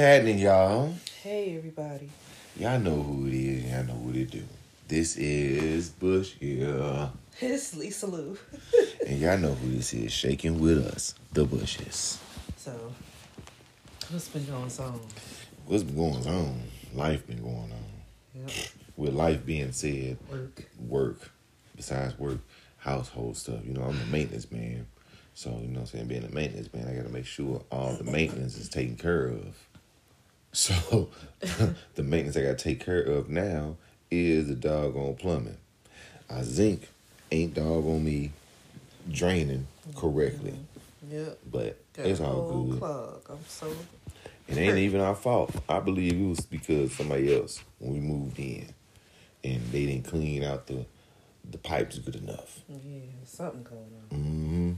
What's happening, y'all? Hey, everybody. Y'all know who it is. Y'all know what it do. This is Butch here. It's Lisa Lou. and y'all know who this is. Shaking with us, the Bushes. So, what's been going on? What's been going on? Life been going on. Yep. With life being said, Work. work, besides work, household stuff. You know, I'm a maintenance man. So, you know what I'm saying? Being a maintenance man, I got to make sure all the maintenance is taken care of. So, the maintenance I got to take care of now is the doggone plumbing. I zinc ain't doggone me draining correctly. Yep. But Got it's all good. clog. I'm so. It ain't even our fault. I believe it was because somebody else when we moved in, and they didn't clean out the the pipes good enough. Yeah, something going on. Mm-hmm.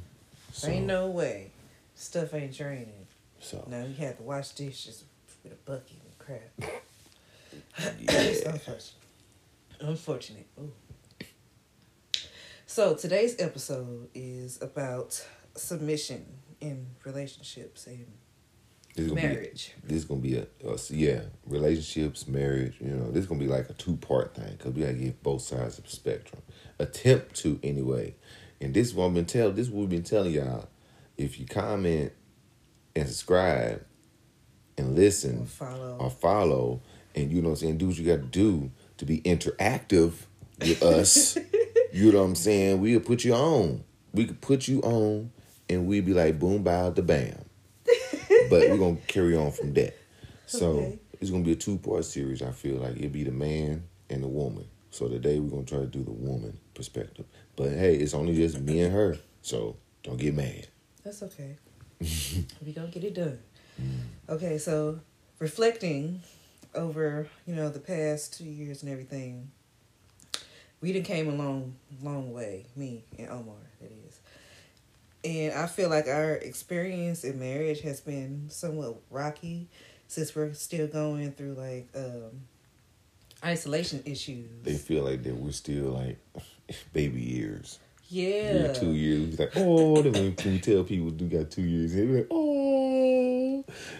So, ain't no way. Stuff ain't draining. so Now you have to wash dishes with a bucket and crap. yeah. It's unfortunate. Unfortunate. Ooh. So today's episode is about submission in relationships and This is gonna be marriage. this is gonna be a, a yeah relationships, marriage. You know, this is gonna be like a two part thing because we gotta give both sides of the spectrum. Attempt to anyway, and this is what I've been telling. This is what we've been telling y'all. If you comment and subscribe and listen Or follow. or follow, and you know what I'm saying, do what you got to do to be interactive with us. you know what I'm saying? We'll put you on. We could put you on, and we'd be like boom, bow, the bam. but we're gonna carry on from that. So Okay. it's gonna be a two part series. I feel like it'd be the man and the woman. So today we're gonna try to do the woman perspective. But hey, it's only just me and her, so don't get mad. That's okay. we gonna get it done. Okay, so reflecting over, you know, the past two years and everything, we done came a long, long way. Me and Omar, that is. And I feel like our experience in marriage has been somewhat rocky since we're still going through like um isolation issues. They feel like that we're still like baby years. yeah. We're two years. Like, oh, then when we tell people do got two years, they're like, oh,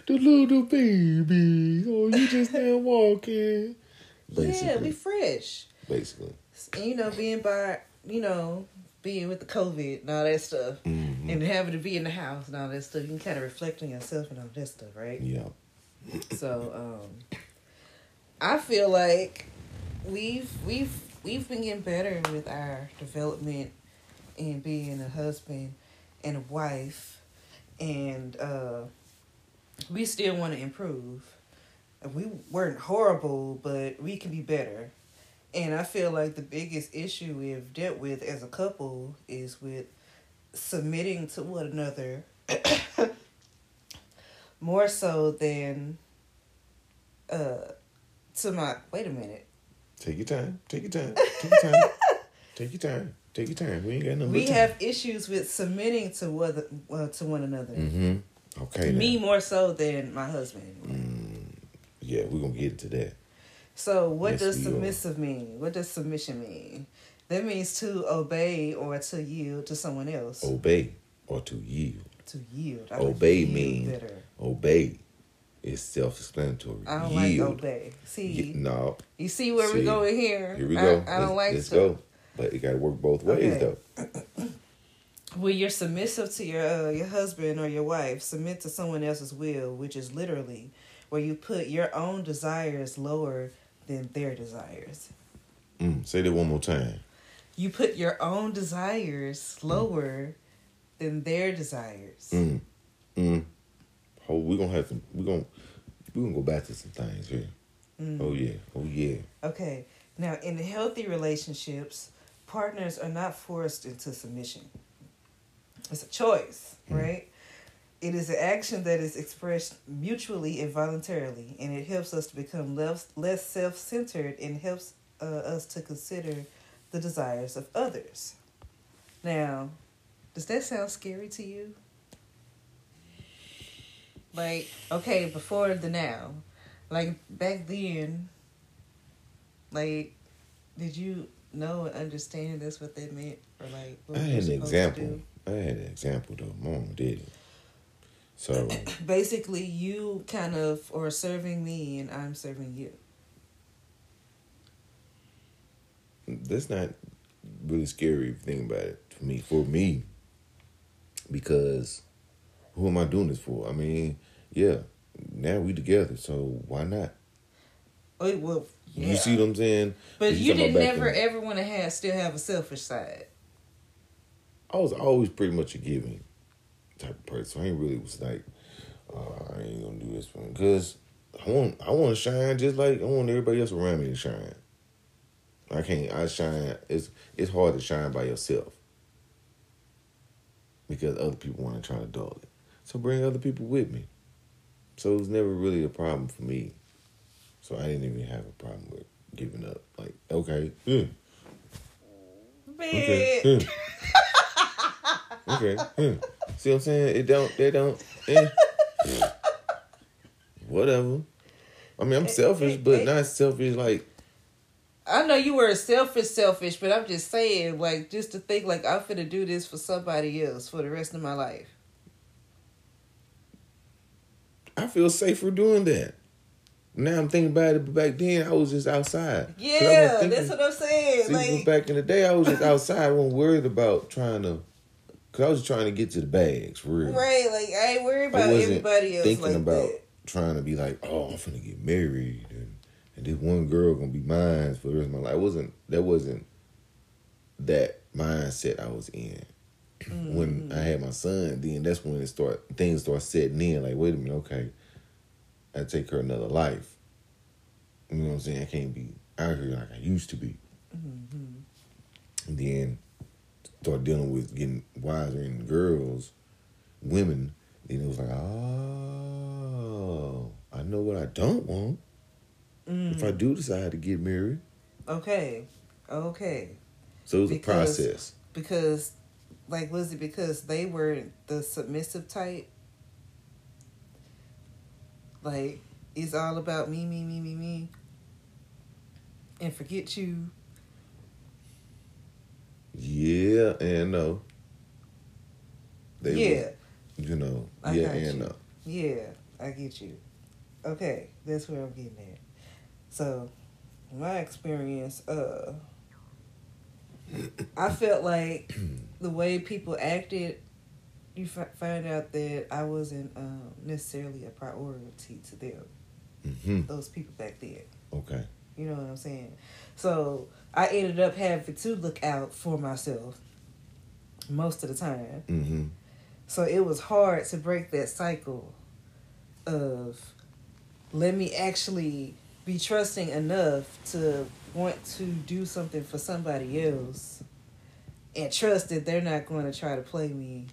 the little baby. Oh, you just now walking. Yeah, Basically, we fresh. basically. and you know, being by you know, being with the COVID and all that stuff, hmm and having to be in the house and all that stuff, you can kind of reflect on yourself and all that stuff, right? Yeah. So, um, I feel like we've we've we've been getting better with our development in being a husband and a wife, and uh, we still want to improve. We weren't horrible, but we can be better. And I feel like the biggest issue we've dealt with as a couple is with submitting to one another more so than uh to my wait a minute. Take your time. Take your time. Take your time. Take your time. Take your time. We ain't got no We have issues with submitting to one uh, to one another. Mm-hmm. Okay. Me now. more so than my husband. Mm, yeah, we're gonna get into that. So what Yes, does we are. submissive mean? What does submission mean? That means to obey or to yield to someone else. Obey or to yield. To yield. I Obey yield. Obey is self-explanatory. I don't yield. like obey. See, Ye- no, you see where See, we're going here. Here we go. I, don't let's, like Let's stuff. go. But it got to work both ways, Okay. though. When you're submissive to your uh, your husband or your wife, submit to someone else's will, which is literally where you put your own desires lower than their desires. Mm, say that one more time. You put your own desires lower than their desires. Mm, mm. Oh, we're gonna have to. We're gonna. We're gonna go back to some things here. Mm. Oh yeah. Oh yeah. Okay. Now, in healthy relationships, partners are not forced into submission. It's a choice, Mm. right? It is an action that is expressed mutually and voluntarily, and it helps us to become less, less self centered and helps uh, us to consider the desires of others. Now, does that sound scary to you? Like, okay, before the now, like back then, like, did you know and understand that's what that meant, or like what I had an example. I had an example though. Mom did it. So basically, you kind of are serving me, and I'm serving you. that's not really scary if you think about it for me. For me, because who am I doing this for? I mean, yeah, now we together, so why not? Oh, well, yeah. You see what I'm saying? But You you didn't never ever want to have still have a selfish side. I was always pretty much a giving type of person. I ain't really was like, oh, I ain't gonna do this for him because I want I want to shine just like I want everybody else around me to shine. I can't. I shine. It's it's hard to shine by yourself because other people want to try to dog it. So bring other people with me. So it was never really a problem for me. So I didn't even have a problem with giving up. Like okay, yeah, okay, yeah. okay. yeah. See what I'm saying? It don't. They don't. eh. Whatever. I mean, I'm selfish, but not selfish like I know you were selfish, selfish, but I'm just saying, like, just to think, like, I'm finna do this for somebody else for the rest of my life. I feel safer doing that. Now I'm thinking about it, but back then I was just outside. Yeah, thinking- that's what I'm saying. See, like, back in the day, I was just outside. I wasn't worried about trying to, cause I was trying to get to the bags for real. right? Like, I ain't worried about I wasn't everybody else. thinking like about that. trying to be like, oh, I'm finna get married, and, and this one girl gonna be mine for the rest of my life. I wasn't that wasn't that mindset I was in. When Mm-hmm. I had my son, then that's when it start things start setting in. Like, wait a minute, okay, I take her another life. You know what I'm saying? I can't be out here like I used to be. Mm-hmm. And then start dealing with getting wiser in girls, women. Then it was like, oh, I know what I don't want. If I Mm. do decide to get married, Okay, okay. so it was Because- a process. Because, like, was it because they were the submissive type? Like, it's all about me, me, me, me, me, and forget you. Yeah and no. They yeah, was, you know, I yeah and you. no. yeah, I get you. Okay, that's where I'm getting at. So, my experience, uh, I felt like the way people acted, you f- find out that I wasn't um, necessarily a priority to them. hmm Those people back then. Okay. You know what I'm saying? So I ended up having to look out for myself most of the time. hmm So it was hard to break that cycle of let me actually be trusting enough to want to do something for somebody else and trust that they're not going to try to play me.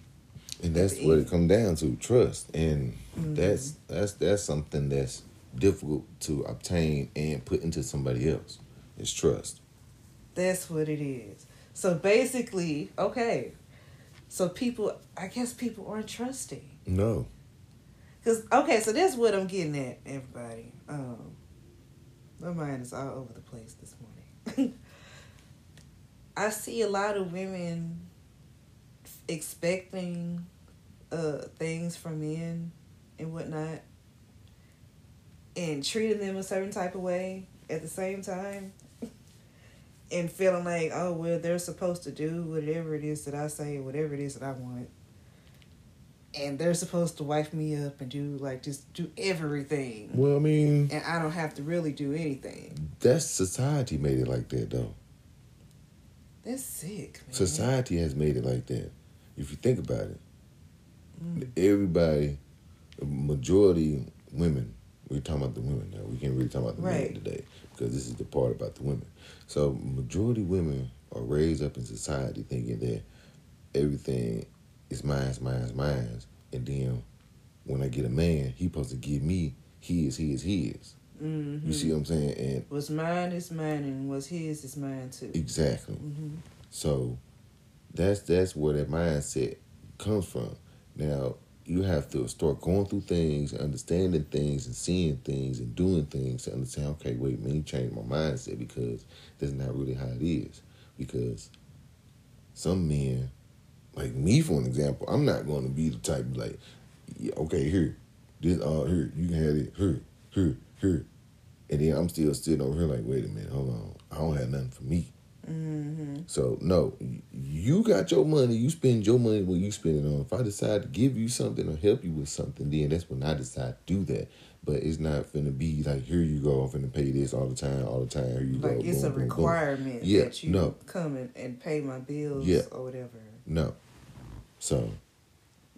And that's what end. it come down to, trust. And Mhm. that's that's that's something that's difficult to obtain and put into somebody else. It's trust. That's what it is. So basically, okay. So people, I guess people aren't trusting. No. Cause okay, so that's what I'm getting at, everybody. Um, my mind is all over the place this morning. I see a lot of women expecting uh things from men and whatnot, and treating them a certain type of way at the same time, and feeling like, oh well, they're supposed to do whatever it is that I say, whatever it is that I want and they're supposed to wife me up and do like just do everything Well, I mean, and i don't have to really do anything that's society made it like that though. that's sick man. Society has made it like that. If you think about it, Mm. everybody, majority women. We're talking about the women now. We can't really talk about the men today because this is the part about the women. So majority women are raised up in society thinking that everything is mine, mine, mine, and then when I get a man, he supposed to give me his, his, his. Mhm. You see what I'm saying? And what's mine is mine and what's his is mine too exactly. hmm So that's that's where that mindset comes from. Now you have to start going through things, understanding things, and seeing things and doing things to understand. Okay, wait, man, you changed my mindset because that's not really how it is. Because some men, like me for an example, I'm not going to be the type like okay, here, this, uh, here, you can have it, here, here, here, and then I'm still sitting over here like, wait a minute, hold on, I don't have nothing for me. Mm-hmm. So no, you got your money. You spend your money when you spend it on. If I decide to give you something or help you with something, then that's when I decide to do that. But it's not gonna be like here you go. I'm finna pay this all the time, all the time. Here you Like go. it's boom, a boom, boom. requirement Yeah, that you no. come and, and pay my bills Yeah. or whatever. No. So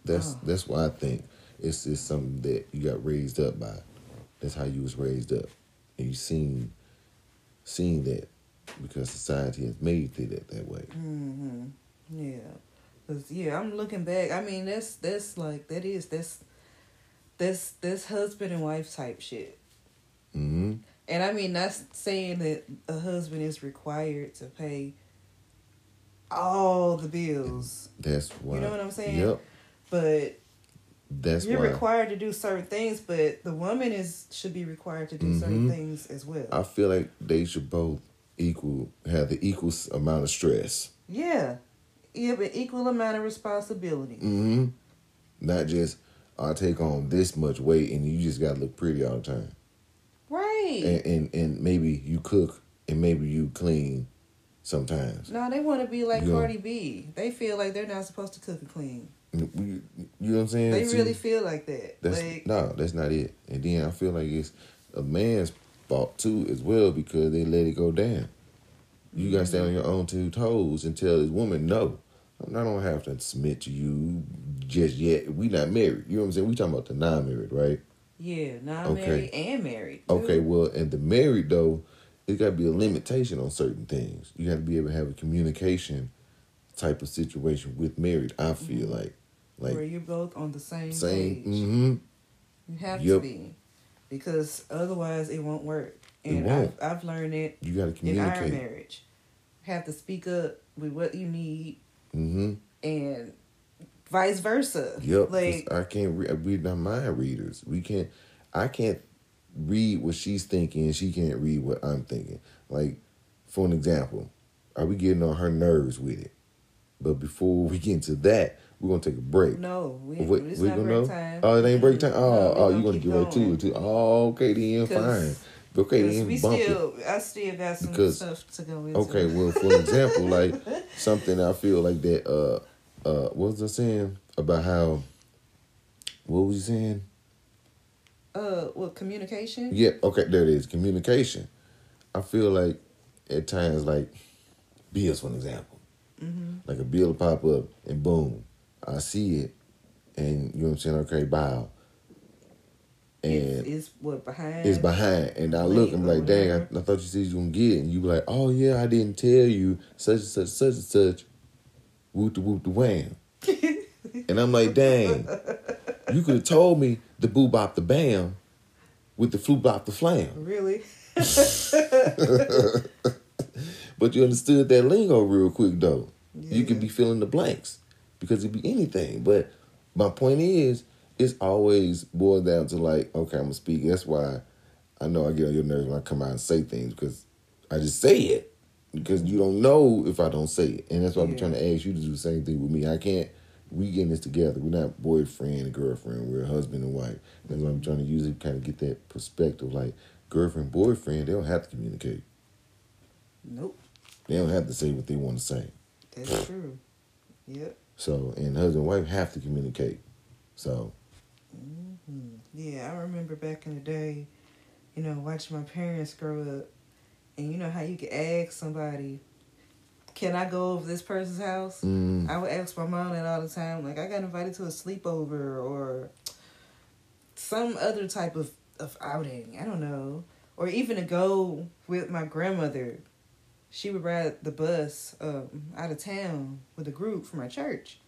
that's Oh. that's why I think it's just something that you got raised up by. That's how you was raised up. And you seen seen that because society has made it that, way. Mm-hmm. Yeah. Cause yeah, I'm looking back. I mean, that's that's like that is that's that's that's husband and wife type shit. hmm And I mean, that's saying that a husband is required to pay all the bills, That's why. You know what I'm saying? Yep. but That's you're why. required to do certain things. But the woman is should be required to do certain Mhm. things as well. I feel like they should both equal have the equal amount of stress. yeah, you have an equal amount of responsibility. hmm Not just I take on this much weight and you just gotta look pretty all the time. Right. And and, and maybe you cook and maybe you clean sometimes. No, they want to be like Yeah. Cardi B. They feel like they're not supposed to cook and clean. You, you know what I'm saying? They See, really feel like that. That's like, no, that's not it. And then I feel like it's a man's fault too as well because they let it go down. You gotta stand on your own two toes and tell this woman no. I don't have to submit to you just yet. We not married. You know what I'm saying? We talking about the non-married, right? yeah, not Okay. married and married. Okay, well, and the married though, it got to be a limitation on certain things. You got to be able to have a communication type of situation with married. I feel Mhm. like, where like you're both on the same, same. page. Mm-hmm. You have Yep. to be, because otherwise it won't work. And won't. I've, I've learned it You got to communicate. in our marriage. Have to speak up with what you need, Mm-hmm. and vice versa. Yep. Like I can't read. We're not mind readers. We can't. I can't read what she's thinking, and she can't read what I'm thinking. Like, for an example, are we getting on her nerves with it? But before we get into that, we're gonna take a break. no, we, Wait, it's we not gonna break know? time. Oh, it ain't break time. No, Oh, oh, you gonna get right to it too? Oh, okay then, fine. Okay then, we bump it. still, I still got some Because- stuff to go into. Okay, well, for example, like something I feel like that. Uh, uh, what was I saying about how? What was you saying? Uh, what communication? Yeah, okay, there it is. Communication. I feel like at times, like bills, for an example, Mm-hmm. like a bill pop up and boom, I see it, and you know what I'm saying. Okay, bow, and It's, it's what behind. it's behind, and I look, I'm like, dang, I. I thought you said you gonna get it, and you be like, oh yeah, I didn't tell you such and such, such and such, whoop the whoop the wham, and I'm like, dang, you could have told me the boo bop the bam, with the flu bop the flam. Really? But you understood that lingo real quick though. You could be filling the blanks because it'd be anything. But my point is, it's always boiled down to like, okay, I'm gonna speak. That's why I know I get on your nerves when I come out and say things because I just say it because you don't know if I don't say it, and that's why I'm trying to ask you to do the same thing with me. I can't. We getting this together. We're not boyfriend and girlfriend. We're husband and wife. That's why I'm trying to use it, to kind of get that perspective. Like girlfriend, boyfriend, they don't have to communicate. Nope. They don't have to say what they want to say. That's true. Yep. So, and husband and wife have to communicate. So, hmm Yeah, I remember back in the day, you know, watching my parents grow up, and you know how you could ask somebody, "Can I go over this person's house?" mm, I would ask my mom that all the time. Like, I got invited to a sleepover or some other type of, of outing. I don't know. Or even to go with my grandmother. She would ride the bus um, out of town with a group from our church.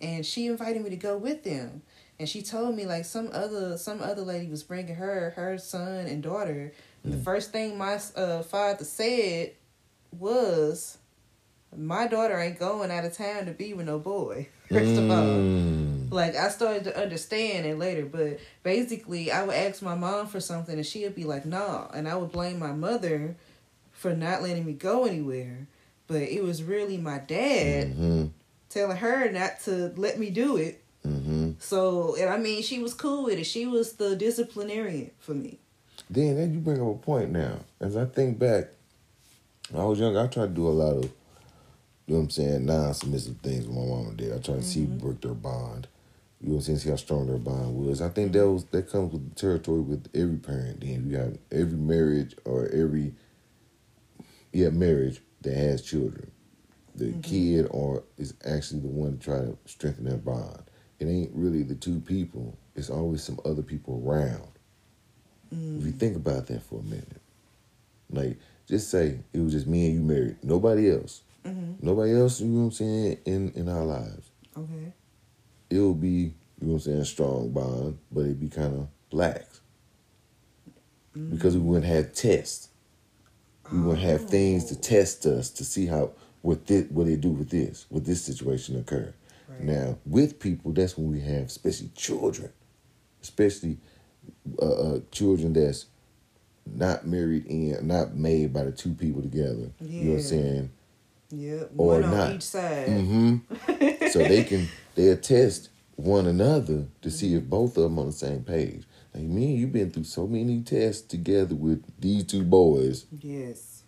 And she invited me to go with them. And she told me like some other some other lady was bringing her her son and daughter. And the Mm. first thing my uh, father said was, "My daughter ain't going out of town to be with no boy." First of all, mm, like I started to understand it later, but basically I would ask my mom for something and she would be like, "Nah," and I would blame my mother for not letting me go anywhere. But it was really my dad mhm, telling her not to let me do it mhm. So, and I mean, she was cool with it. She was the disciplinarian for me. Then, then you bring up a point now. As I think back, when I was young, I tried to do a lot of, you know what I'm saying, non-submissive things with my mama did. I tried to see Mm-hmm. work their bond. You know what I'm saying? See how strong their bond was. I think that was that comes with the territory with every parent. Then you got every marriage or every yeah marriage that has children. The Mm-hmm. kid or is actually the one to try to strengthen their bond. It ain't really the two people. It's always some other people around. If you think about that for a minute, like just say it was just me and you married, nobody else, hmm nobody else. You know what I'm saying in in our lives. Okay. It'll be you know what I'm saying a strong bond, but it'd be kind of lax because we wouldn't have tests. We wouldn't have things to test us to see how what this, what they do with this, with this situation occur. Right. Now, with people, that's when we have, especially children, especially uh, uh, children that's not married in, not made by the two people together. You know what I'm saying? Yep. Or One on not. each side. hmm so they can they test one another to see if both of them on the same page. Like me and you been through so many tests together with these two boys Yes.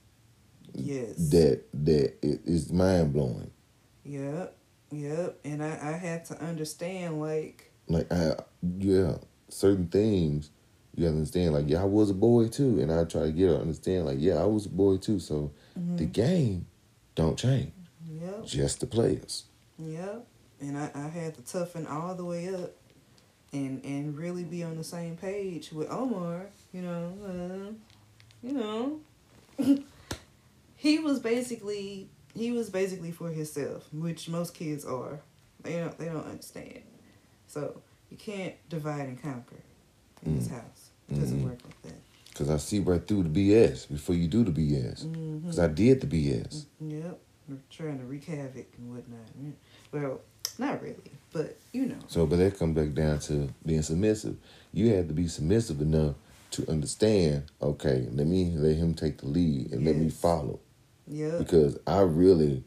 Yes. that that it is mind blowing. Yep. Yep. And I, I had to understand, like, Like I yeah, certain things you understand. Like yeah, I was a boy too, and I try to get her to understand. Like yeah, I was a boy too. So mm-hmm. the game don't change, yep. just the players. Yep. And I, I had to toughen all the way up and and really be on the same page with Omar, you know. Uh, you know. he was basically he was basically for himself, which most kids are. They don't they don't understand. So you can't divide and conquer in this house. It doesn't Mhm. work like that. Cause I see right through the BS before you do the BS. Mm-hmm. Cause I did the BS. Yep. We're trying to wreak havoc and whatnot. Well, not really, but you know. So, but that comes back down to being submissive. You have to be submissive enough to understand. Okay, let me let him take the lead and let me follow Yeah. because I really,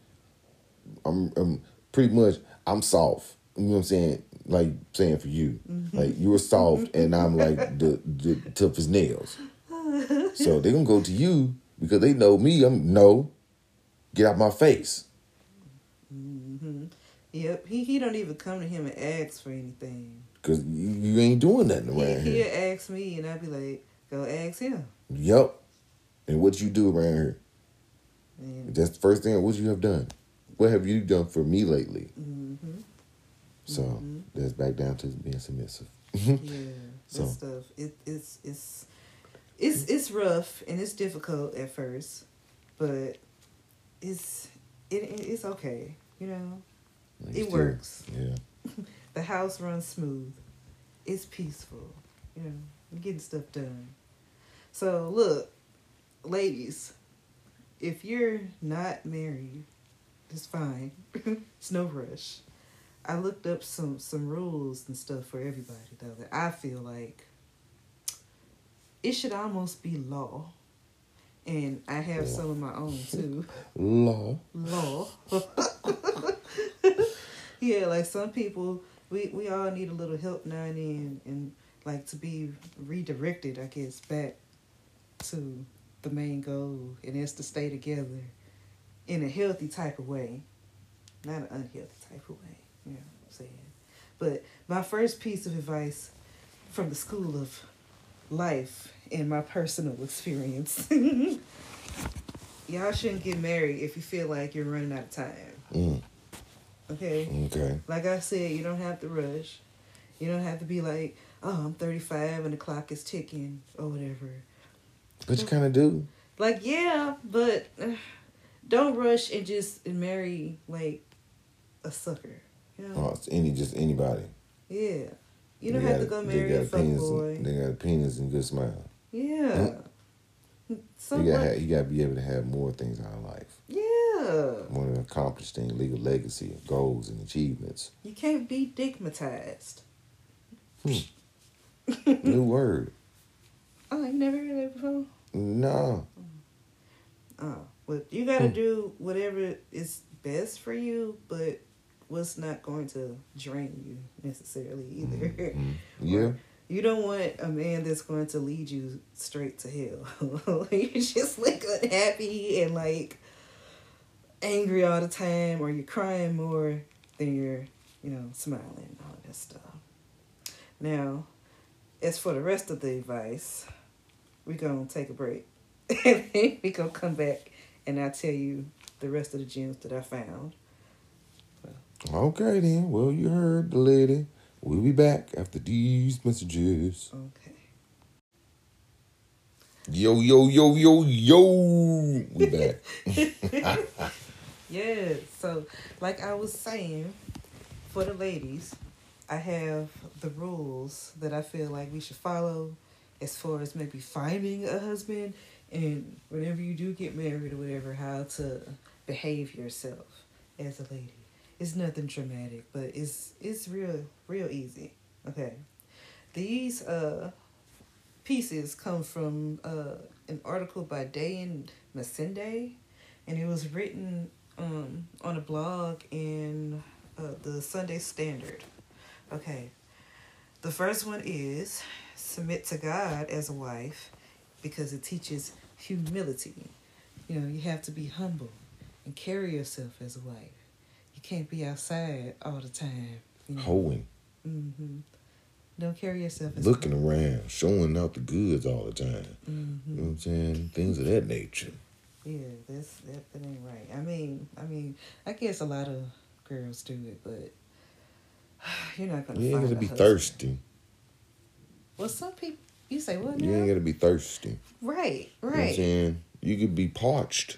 I'm, I'm pretty much I'm soft. You know what I'm saying? Like saying for you, mm-hmm. like you're soft and I'm like the the tough as nails. So they're gonna go to you because they know me. I'm no, get out my face. Yep. He he don't even come to him and ask for anything. Cause you, you ain't doing nothing He, around he'll ask me, and I'd be like, "Go ask him." Yep. And what you do around here? And That's the first thing. What you have done? What have you done for me lately? hmm So Mhm. that's back down to being submissive. yeah, So- that stuff. It it's it's it's it's rough and it's difficult at first, but it's it, it it's okay. You know, It still- works. Yeah. The house runs smooth. It's peaceful. You know, we're getting stuff done. So look, ladies, if you're not married, it's fine. it's no rush. I looked up some some rules and stuff for everybody though that I feel like it should almost be law. And I have some of my own too Law. law. Yeah, like some people, we we all need a little help now and then, and like to be redirected, I guess, back to the main goal, and it's to stay together in a healthy type of way, not an unhealthy type of way. You know what I'm saying? But my first piece of advice from the school of life and my personal experience. Y'all shouldn't get married if you feel like you're running out of time. Mm, Okay? okay. Like I said, you don't have to rush. You don't have to be like, oh, I'm 35 and the clock is ticking or whatever. But you kind of do. Like, yeah, but uh, don't rush and just marry like a sucker. You know? Oh, it's any just anybody. Yeah. You don't They have to go marry a got fuck boy. And, they got a penis and good smile. Yeah. So you gotta have, you gotta be able to have more things in of life. Yeah. More to accomplish things, legal legacy, goals and achievements. You can't be digmatized. New word. Oh, you never heard that before? No. Oh, well, you gotta Hmm. do whatever is best for you, but what's not going to drain you necessarily either. Mhm. Yeah. You don't want a man that's going to lead you straight to hell. you're just like unhappy and like angry all the time, or you're crying more than you're, you know, smiling and all that stuff. Now, as for the rest of the advice, we're gonna take a break. and then we gonna come back and I'll tell you the rest of the gems that I found. Okay then. Well, you heard the lady. We'll be back after these messages. Okay. Yo, yo, yo, yo, yo. We back. Yeah, so like I was saying, for the ladies, I have the rules that I feel like we should follow as far as maybe finding a husband and whenever you do get married or whatever, how to behave yourself as a lady. It's nothing dramatic, but it's it's real real easy. Okay. These uh pieces come from uh an article by Dayan Masende and it was written um, on a blog in uh, the Sunday Standard. Okay. The first one is submit to God as a wife because it teaches humility. You know, you have to be humble and carry yourself as a wife. You can't be outside all the time. You know? Hoeing, hmm Don't carry yourself as looking around, showing out the goods all the time. hmm You know what I'm saying? Things of that nature. Yeah, that's that, that ain't right. I mean, I mean, I guess a lot of girls do it, but you're not gonna. You ain't gotta be husband. thirsty. Well, some people. You say what You now? ain't gotta be thirsty. right, You know what I'm right. saying? You could be parched.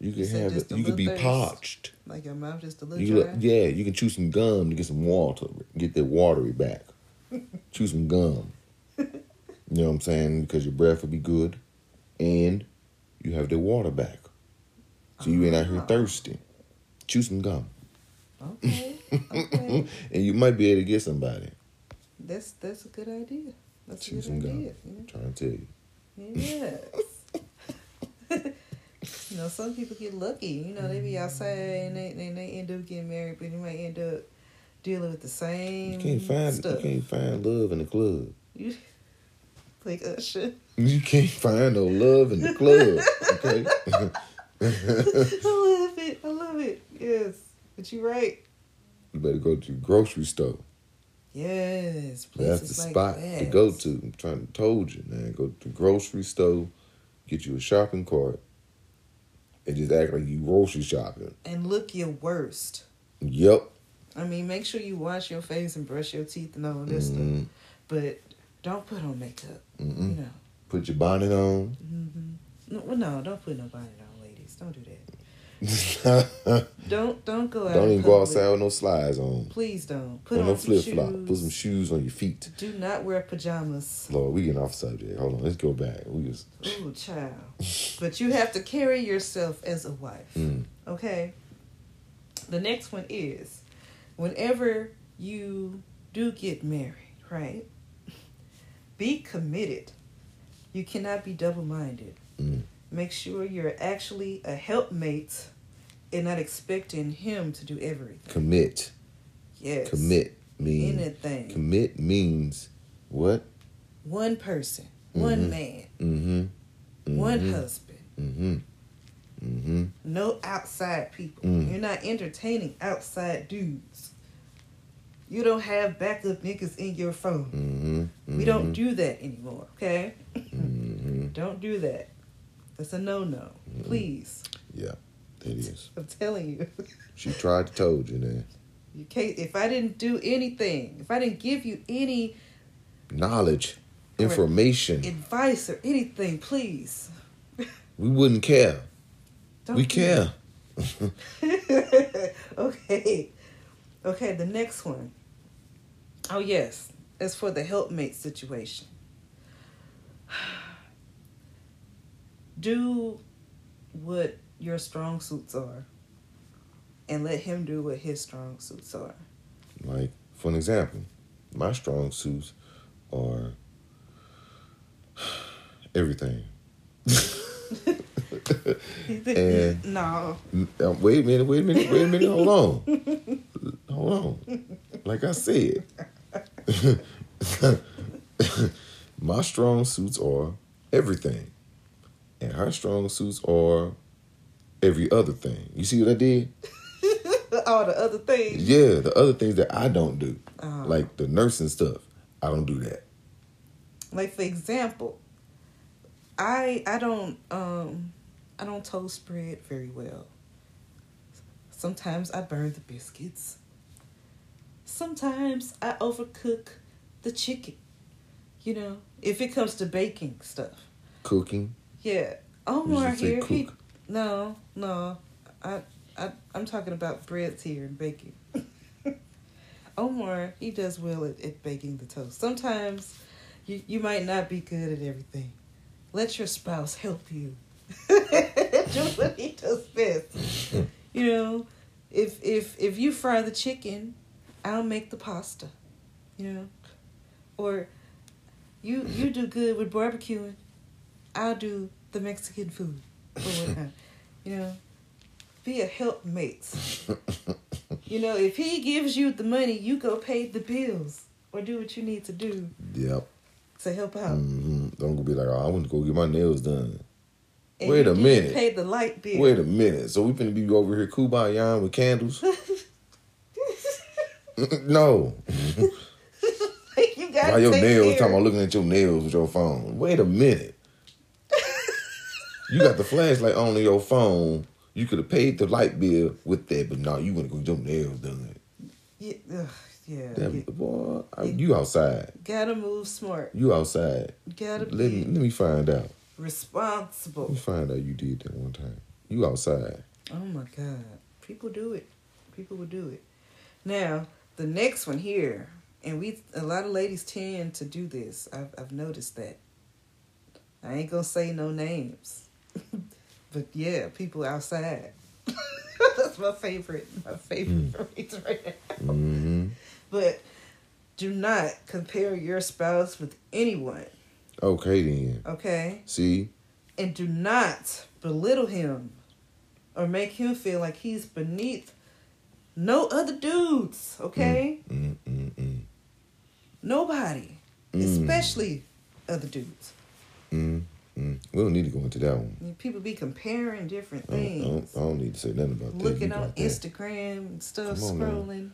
You could said have it. You could be thirst. parched. like your mouth just a little You dry. yeah, you can chew some gum to get some water, get that watery back. chew some gum. You know what I'm saying? Because your breath will be good, and you have the water back. So you ain't out here Ah. thirsty. Chew some gum, Okay, okay. and you might be able to get somebody. that's that's a good idea. That's a Chew good some gum. idea. I'm trying to tell you. Yes. you know, some people get lucky. You know, they be mm-hmm. outside and they, and they end up getting married, but you might end up dealing with the same You can't find stuff. you can't find love in the club. You like oh, Usher. You can't find no love in the club. Okay. I love it. I love it. Yes. But you're right. you better go to the grocery store. Yes. That's the like spot to go to. I'm trying to told you, man. Go to the grocery store, get you a shopping cart, and just act like you grocery shopping. And look your worst. Yep. I mean, make sure you wash your face and brush your teeth and all this stuff. Mhm. But don't put on makeup. Mm-mm. You know. Put your bonnet on. hmm No, well, no, don't put no bonnet on, ladies. Don't do that. Don't Don't don't go out. in even go outside with no slides on. Please don't. Put on no some flip flop. Put some shoes on your feet. Do not wear pajamas. Lord, we getting off subject. Hold on, let's go back. We just Ooh, child. but you have to carry yourself as a wife. mm, Okay. The next one is whenever you do get married, right? Be committed. You cannot be double minded. mm. Make sure you're actually a helpmate and not expecting him to do everything. commit. Yes. Commit means Anything. commit means what? one person, one Mhm. man, Mm-hmm. one husband. Mm-hmm. Mm-hmm. No outside people. Mm. You're not entertaining outside dudes. You don't have backup niggas in your phone. Mm-hmm. We don't do that anymore, okay? Mm-hmm. Don't do that. That's a no no. Please. Yeah, it is. I'm telling you. She tried to told you that. You can't if I didn't do anything, if I didn't give you any Knowledge, information. advice or anything, please. we wouldn't care. Don't we care. okay. Okay, the next one. Oh yes. As for the helpmate situation. Do what your strong suits are and let him do what his strong suits are. Like, for an example, my strong suits are everything. and no. wait a minute, wait a minute, wait a minute, hold on. Hold on. Like I said, my strong suits are everything. And her strong suits are every other thing. You see what I did? All the other things. Yeah, the other things that I don't do. Oh. Like the nursing stuff. I don't do that. Like for example, I I don't um I don't toast bread very well. Sometimes I burn the biscuits. Sometimes I overcook the chicken. You know, if it comes to baking stuff. Cooking. Yeah. Omar did you say here, he cook? no, no. I I I'm talking about breads here and baking. Omar, he does well at, at baking the toast. Sometimes you you might not be good at everything. Let your spouse help you. Do what he does best. You know, if if if you fry the chicken, I'll make the pasta. You know, or you you do good with barbecuing. I'll do the Mexican food or whatnot. You know, be a helpmate. you know, if he gives you the money, you go pay the bills or do what you need to do Yep. to help out. hmm Don't go be like, oh, I want to go get my nails done. And Wait a minute. Pay the light bill. Wait a minute. So we finna be over here kumbaya with candles? no. you got Why your nails? care. Talking about looking at your nails with your phone. Wait a minute. You got the flashlight on your phone. You could have paid the light bill with that, but no, you to go jump nails done. Yeah, ugh, yeah, Damn, yeah. boy, I- you outside. Gotta move smart. You outside. Gotta Let be me let me find out. Responsible. Let me find out you did that one time. You outside. Oh my God. People do it. People will do it. Now, the next one here, and we a lot of ladies tend to do this. I've I've noticed that. I ain't gonna say no names. but yeah, people outside. That's my favorite. My favorite phrase right now. hmm But do not compare your spouse with anyone, Okay then. okay? See, And do not belittle him or make him feel like he's beneath no other dudes, okay? mm, mm, mm, Nobody, Mm. especially other dudes. Mm. We don't need to go into that one. People be comparing different I don't, I don't, things, I don't need to say nothing about that. looking on. Instagram and stuff, on scrolling,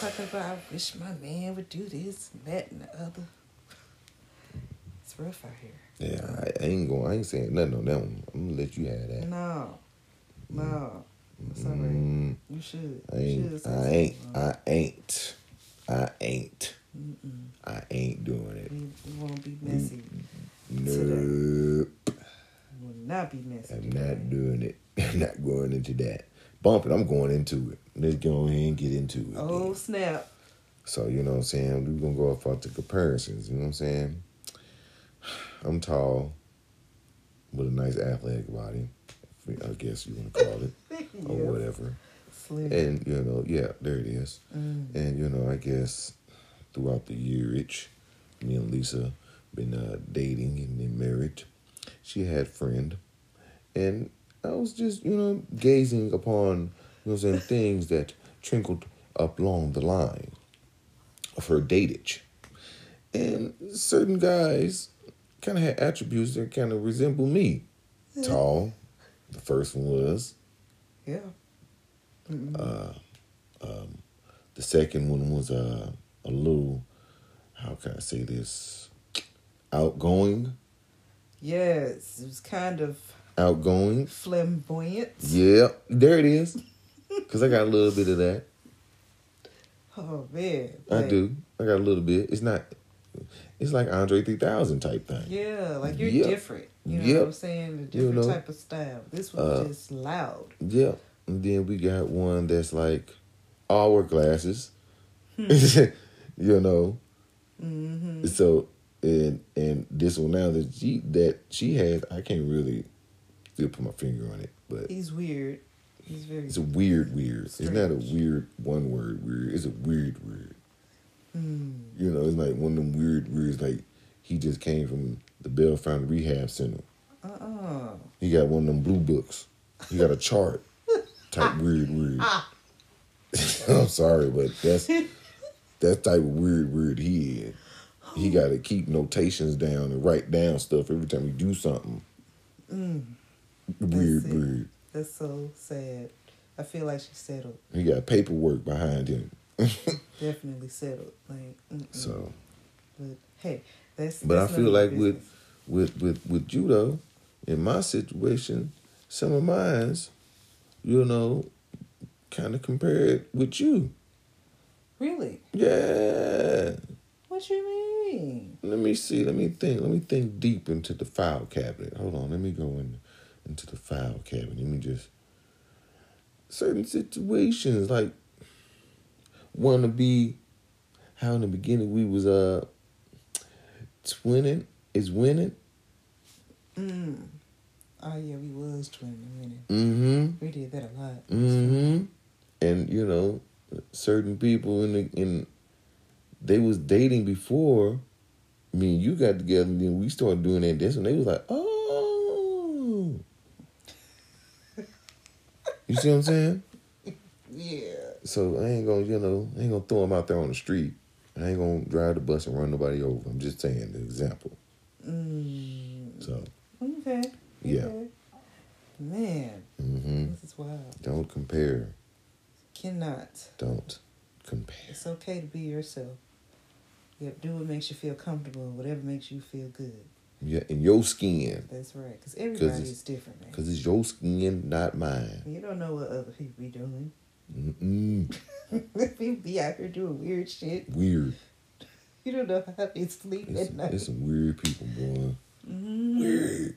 talking about, I wish my man would do this and that and the other. It's rough out here. Yeah, I, I ain't going. I ain't saying nothing on that one. I'm gonna let you have that. No, no, right. Mm, You should. I You ain't. should say I ain't. I ain't. I ain't. Mm-mm. I ain't doing it. We won't be messy. Nope. Will not be messy. I'm not doing it. I'm not going into that. Bump it. I'm going into it. Let's go ahead and get into it. Oh then. snap! So you know what I'm saying? We're gonna go off of the comparisons, you know what I'm saying? I'm tall with a nice athletic body, I guess you wanna call it. Or whatever. Slim. And you know, yeah, there it is. Mm. And you know, I guess throughout the year Rich, me and Lisa been uh, dating and then married. She had friend. And I was just, you know, gazing upon, you know saying, things that trickled up along the line of her datage. And certain guys kind of had attributes that kind of resemble me. Tall. The first one was. Yeah. Mm-mm. Uh, um, the second one was uh, a little, how can I say this? Outgoing. yes, it was kind of Outgoing. flamboyant. Yeah, there it is. Because I got a little bit of that. Oh man. I Like, do. I got a little bit. It's not, it's like Andre 3000 type thing. Yeah, like you're Yep. different. You know Yep. what I'm saying? A different know, type of style. This was uh, just loud. Yeah. And then we got one that's like all glasses. Hmm. you know. Mm-hmm. So and and this one now that she that she has, I can't really still put my finger on it, but He's weird. He's very. it's a weird weird. It's not a weird one word weird. It's a weird weird. Hmm. You know, it's like one of them weird weirds. Like he just came from the Bell Fountain Rehab Center. Uh-uh. He got one of them blue books. He got a chart. type weird, weird. I'm sorry, but that's that type of weird, weird he is. He got to keep notations down and write down stuff every time he do something. Mm. Weird, That's weird. That's so sad. I feel like she's settled. He got paperwork behind him. Definitely settled. Like, mm-mm. So, but hey, that's. but I feel like with with with with judo, in my situation, some of mine's, you know, kind of compared with you. really, Yeah. what you mean? Let me see. Let me think. Let me think deep into the file cabinet. Hold on. Let me go in into the file cabinet. Let me just certain situations like want to be how in the beginning we was uh twinning is winning. Mm. Oh yeah, we was twinning winning. Mm-hmm. We did that a lot. Mm-hmm. And you know, certain people in the in they was dating before me and you got together and then we started doing that dance and they was like, Oh You see what I'm saying? Yeah. So I ain't gonna, you know, I ain't gonna throw them out there on the street. I ain't gonna drive the bus and run nobody over. I'm just saying the example. Mm. So Okay. Yeah. Okay. Man, hmm this is wild. don't compare. Cannot. Don't compare. It's okay to be yourself. Yep, do what makes you feel comfortable. Whatever makes you feel good. Yeah, in your skin. That's right. Because everybody it's- is different, man. Cause it's your skin, not mine. You don't know what other people be doing. Mm-mm. people be out here doing weird shit. Weird. You don't know how they sleep It's, at night. it's some weird people, boy. Mhm. Weird.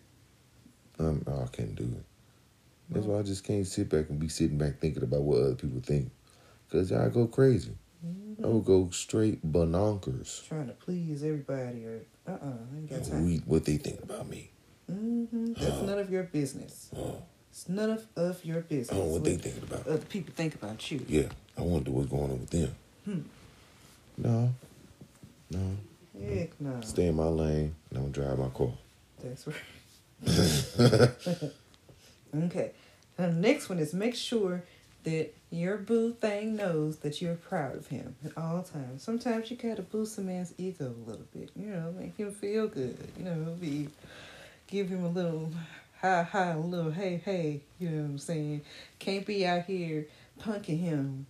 Um, I can't do it. That's why I just can't sit back and be sitting back thinking about what other people think. Cause y'all go crazy. I would go straight bononkers. Trying to please everybody or uh uh I ain't got time. what they think about me. Mm-hmm. That's none of your business. Oh, It's none of, of your business. I don't know what they thinking about. other people think about you. Yeah, I wonder what's going on with them. Hmm. No, no. Heck no. Stay in my lane. Don't drive my car. That's right. okay. The next one is make sure that your boo thing knows that you're proud of him at all times. Sometimes you gotta boost a man's ego a little bit, you know, make him feel good. You know, be give him a little hi hi, a little hey hey, you know what I'm saying? Can't be out here punking him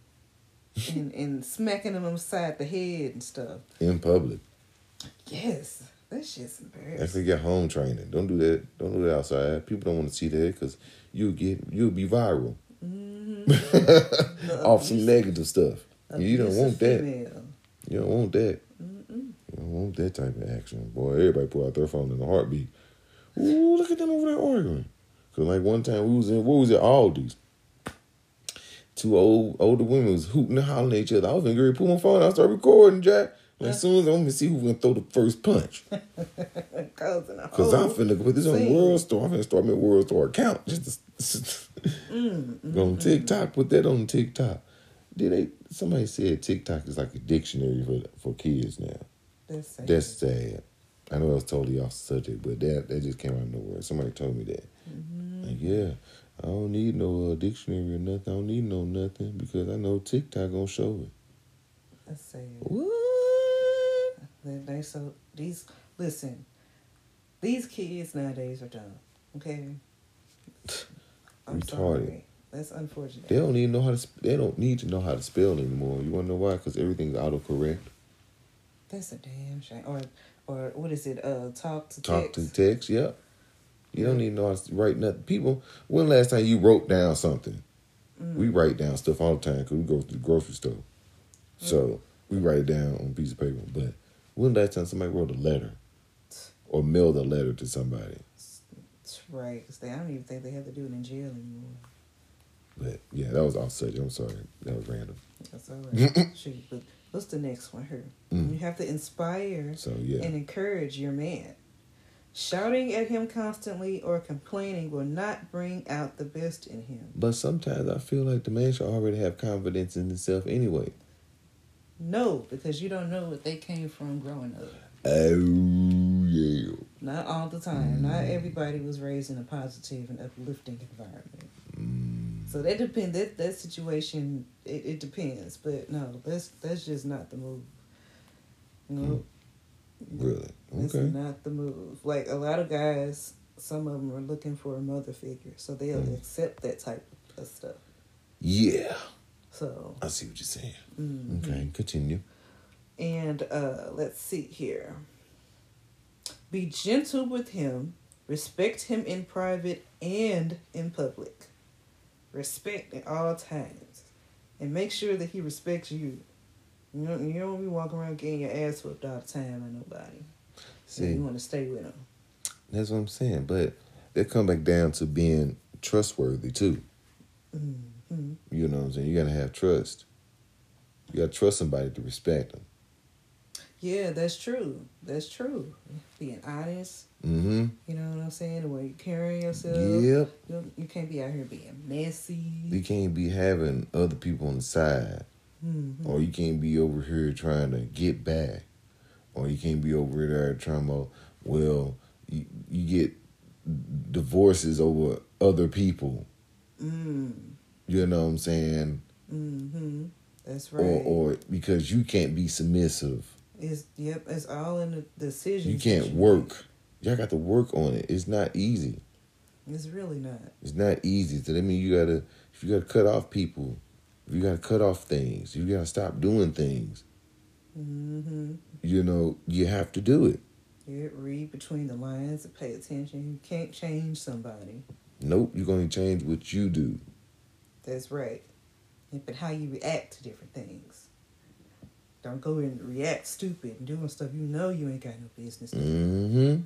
and, and smacking him upside the head and stuff. In public. Yes. That shit's embarrassing. they get home training, don't do that. Don't do that outside. People don't want to see that because you'll get you'll be viral Mm-hmm. off some negative stuff. You don't want that. Female. You don't want that. Mm-mm. You don't want that type of action, boy. Everybody pull out their phone in a heartbeat. Ooh, look at them over there arguing. Cause like one time we was in what was it Aldi's. Two old older women was hooting and hollering at each other. I was gonna pull my phone. I started recording, Jack. As soon as I'm gonna see who's gonna throw the first punch. Cause I'm finna put this on scene. WorldStar. I'm finna start my WorldStar account. Just to, Mm, go on TikTok. Put that on TikTok. Did they? Somebody said TikTok is like a dictionary for for kids now. That's sad. That's sad. I know I was totally off subject, but that that just came out of nowhere. Somebody told me that. Mm-hmm. Like, yeah, I don't need no uh, dictionary or nothing. I don't need no nothing because I know TikTok gonna show it. That's sad. What? They, they so these listen, these kids nowadays are dumb. Okay. I'm Retarded. sorry. That's unfortunate. They don't even know how to. sp- They don't need to know how to spell anymore. You wanna know why? Because everything's autocorrect. That's a damn shame. Or or what is it? Uh, talk to Talk text. to text. Yep. You don't even know how to write nothing. People, when last time you wrote down something? Mm. We write down stuff all the time because we go to the grocery store. So we write it down on a piece of paper. But when last time somebody wrote a letter or mailed a letter to somebody? That's right. 'cause they, I don't even think they have to do it in jail anymore. But yeah, that was off subject. I'm sorry. That was random. That's all right. Shoot, but what's the next one here? Mm. You have to inspire So yeah. and encourage your man. Shouting at him constantly or complaining will not bring out the best in him. But sometimes I feel like the man should already have confidence in himself anyway. No, because you don't know what they came from growing up. Oh yeah. Not all the time. Not everybody was raised in a positive and uplifting environment. Mm. So that depend that that situation it, it depends. But no, that's that's just not the move. No. Really? That's Okay. not the move. Like a lot of guys, some of them are looking for a mother figure, so they'll Mm. accept that type of stuff. Yeah. So, I see what you're saying. mhm. Okay, continue. and uh, let's see here. Be gentle with him. Respect him in private and in public. Respect at all times, and make sure that he respects you. You don't, you don't be walking around getting your ass whipped all the time by nobody. So See, you want to stay with him. that's what I'm saying. But that come back down to being trustworthy too. Hmm You know what I'm saying? You gotta have trust. You gotta trust somebody to respect them. Yeah, that's true. That's true. Being honest, Mm-hmm. you know what I'm saying? The way you carry yourself. Yep. You, you can't be out here being messy. You can't be having other people on the side. Mhm. Or you can't be over here trying to get back. Or you can't be over there trying to, well, you, you get divorces over other people. Mm. You know what I'm saying? Mm-hmm. That's right. Or, or because you can't be submissive. it's yep. It's all in the decision. You can't work. Y'all got to work on it. It's not easy. It's really not. It's not easy. So that means you gotta if you gotta cut off people, if you gotta cut off things, you gotta stop doing things. Mm-hmm. You know, you have to do it. You read between the lines and pay attention. You can't change somebody. Nope, you're gonna change what you do. That's right. But how you react to different things. Don't go and react stupid and doing stuff you know you ain't got no business doing.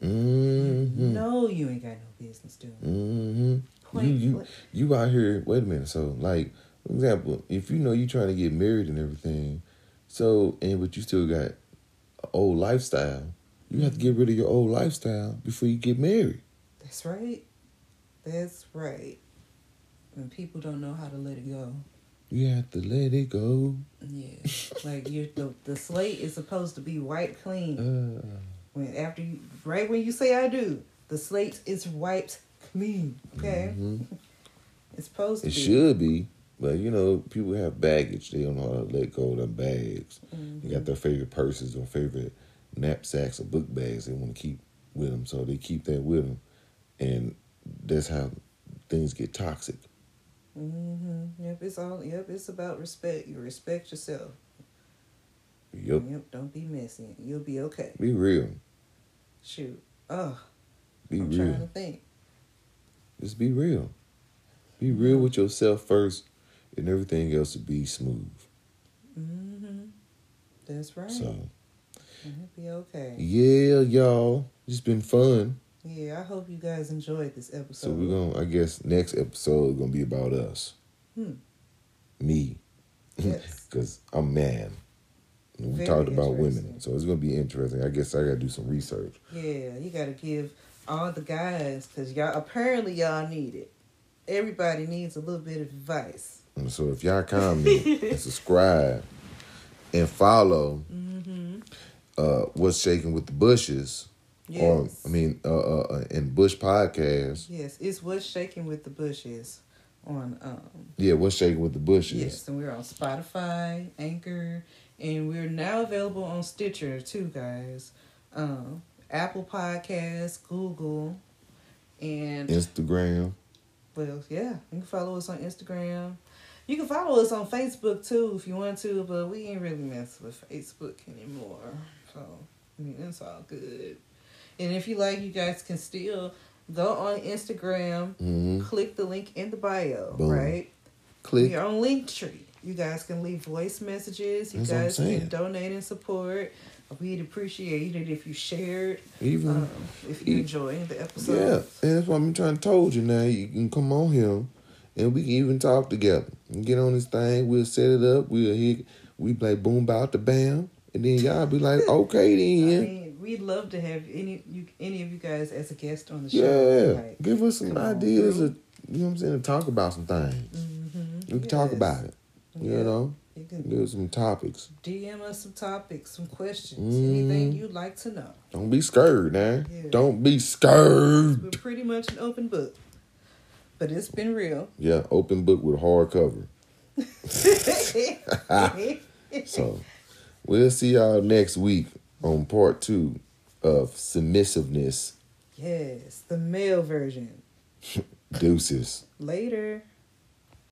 Mm-hmm. Mm-hmm. No, you ain't got no business doing. Mm-hmm. Point You you you out here. Wait a minute. So like, for example, if you know you trying to get married and everything, so and but you still got an old lifestyle, you have to get rid of your old lifestyle before you get married. That's right. That's right. And people don't know how to let it go. You have to let it go. Yeah, like you, the the slate is supposed to be white clean. Uh, When after you, right when you say I do, the slate is wiped clean. Okay, mhm. it's supposed to It be. should be, but you know, people have baggage. They don't know how to let go of them bags. Mhm. They got their favorite purses or favorite knapsacks or book bags they want to keep with them, so they keep that with them, and that's how things get toxic. Mm-hmm. Yep, it's all. Yep, it's about respect. You respect yourself. Yep, Yep, don't be messy. You'll be okay. be real. Shoot. Oh, Be I'm real. trying to think. Just be real. Be real with yourself first, and everything else will be smooth. Mm-hmm. That's right. So It'll be okay. yeah, y'all, it's been fun. Yeah, I hope you guys enjoyed this episode. So we're gonna, I guess, next episode is gonna be about us, Hmm. me, Yes. because I'm man. And we Very talked about women, so it's gonna be interesting. I guess I gotta do some research. Yeah, you got to give all the guys because y'all apparently y'all need it. Everybody needs a little bit of advice. And so if y'all comment and subscribe and follow, Mm-hmm. uh, what's shaking with the bushes, Yes. or I mean, uh, uh, uh, in Bush podcast. yes, it's what's shaking with the bushes on um Yeah, what's shaking with the bushes? yes, and we're on Spotify, Anchor, and we're now available on Stitcher too, guys. Um, Apple Podcasts, Google, and Instagram. Well, yeah, you can follow us on Instagram. You can follow us on Facebook too if you want to, but we ain't really mess with Facebook anymore. So, I mean, it's all good. And if you like, you guys can still go on Instagram, hmm click the link in the bio, Boom. right? Click. We're on Linktree. You guys can leave voice messages. You That's guys can donate and support. We'd appreciate it if you shared, Even um, if you enjoyed the episode. yeah, and that's what I'm trying to told you. Now you can come on here, and we can even talk together. And get on this thing. We'll set it up. We'll hit. We play boom bout the bam, and then y'all be like, okay I then. mean, we'd love to have any you any of you guys as a guest on the show. Yeah, Like, give us some ideas. Of, you know what I'm saying? To talk about some things. mhm, We can talk about it. You Yeah. know, You can There's some topics. DM us some topics, some questions, Mm. anything you'd like to know. Don't be scared, man. Yeah. Don't be scared. We're pretty much an open book. But it's been real. Yeah, open book with hard cover. So we'll see y'all next week on part two of submissiveness. yes, the male version. Deuces. Later.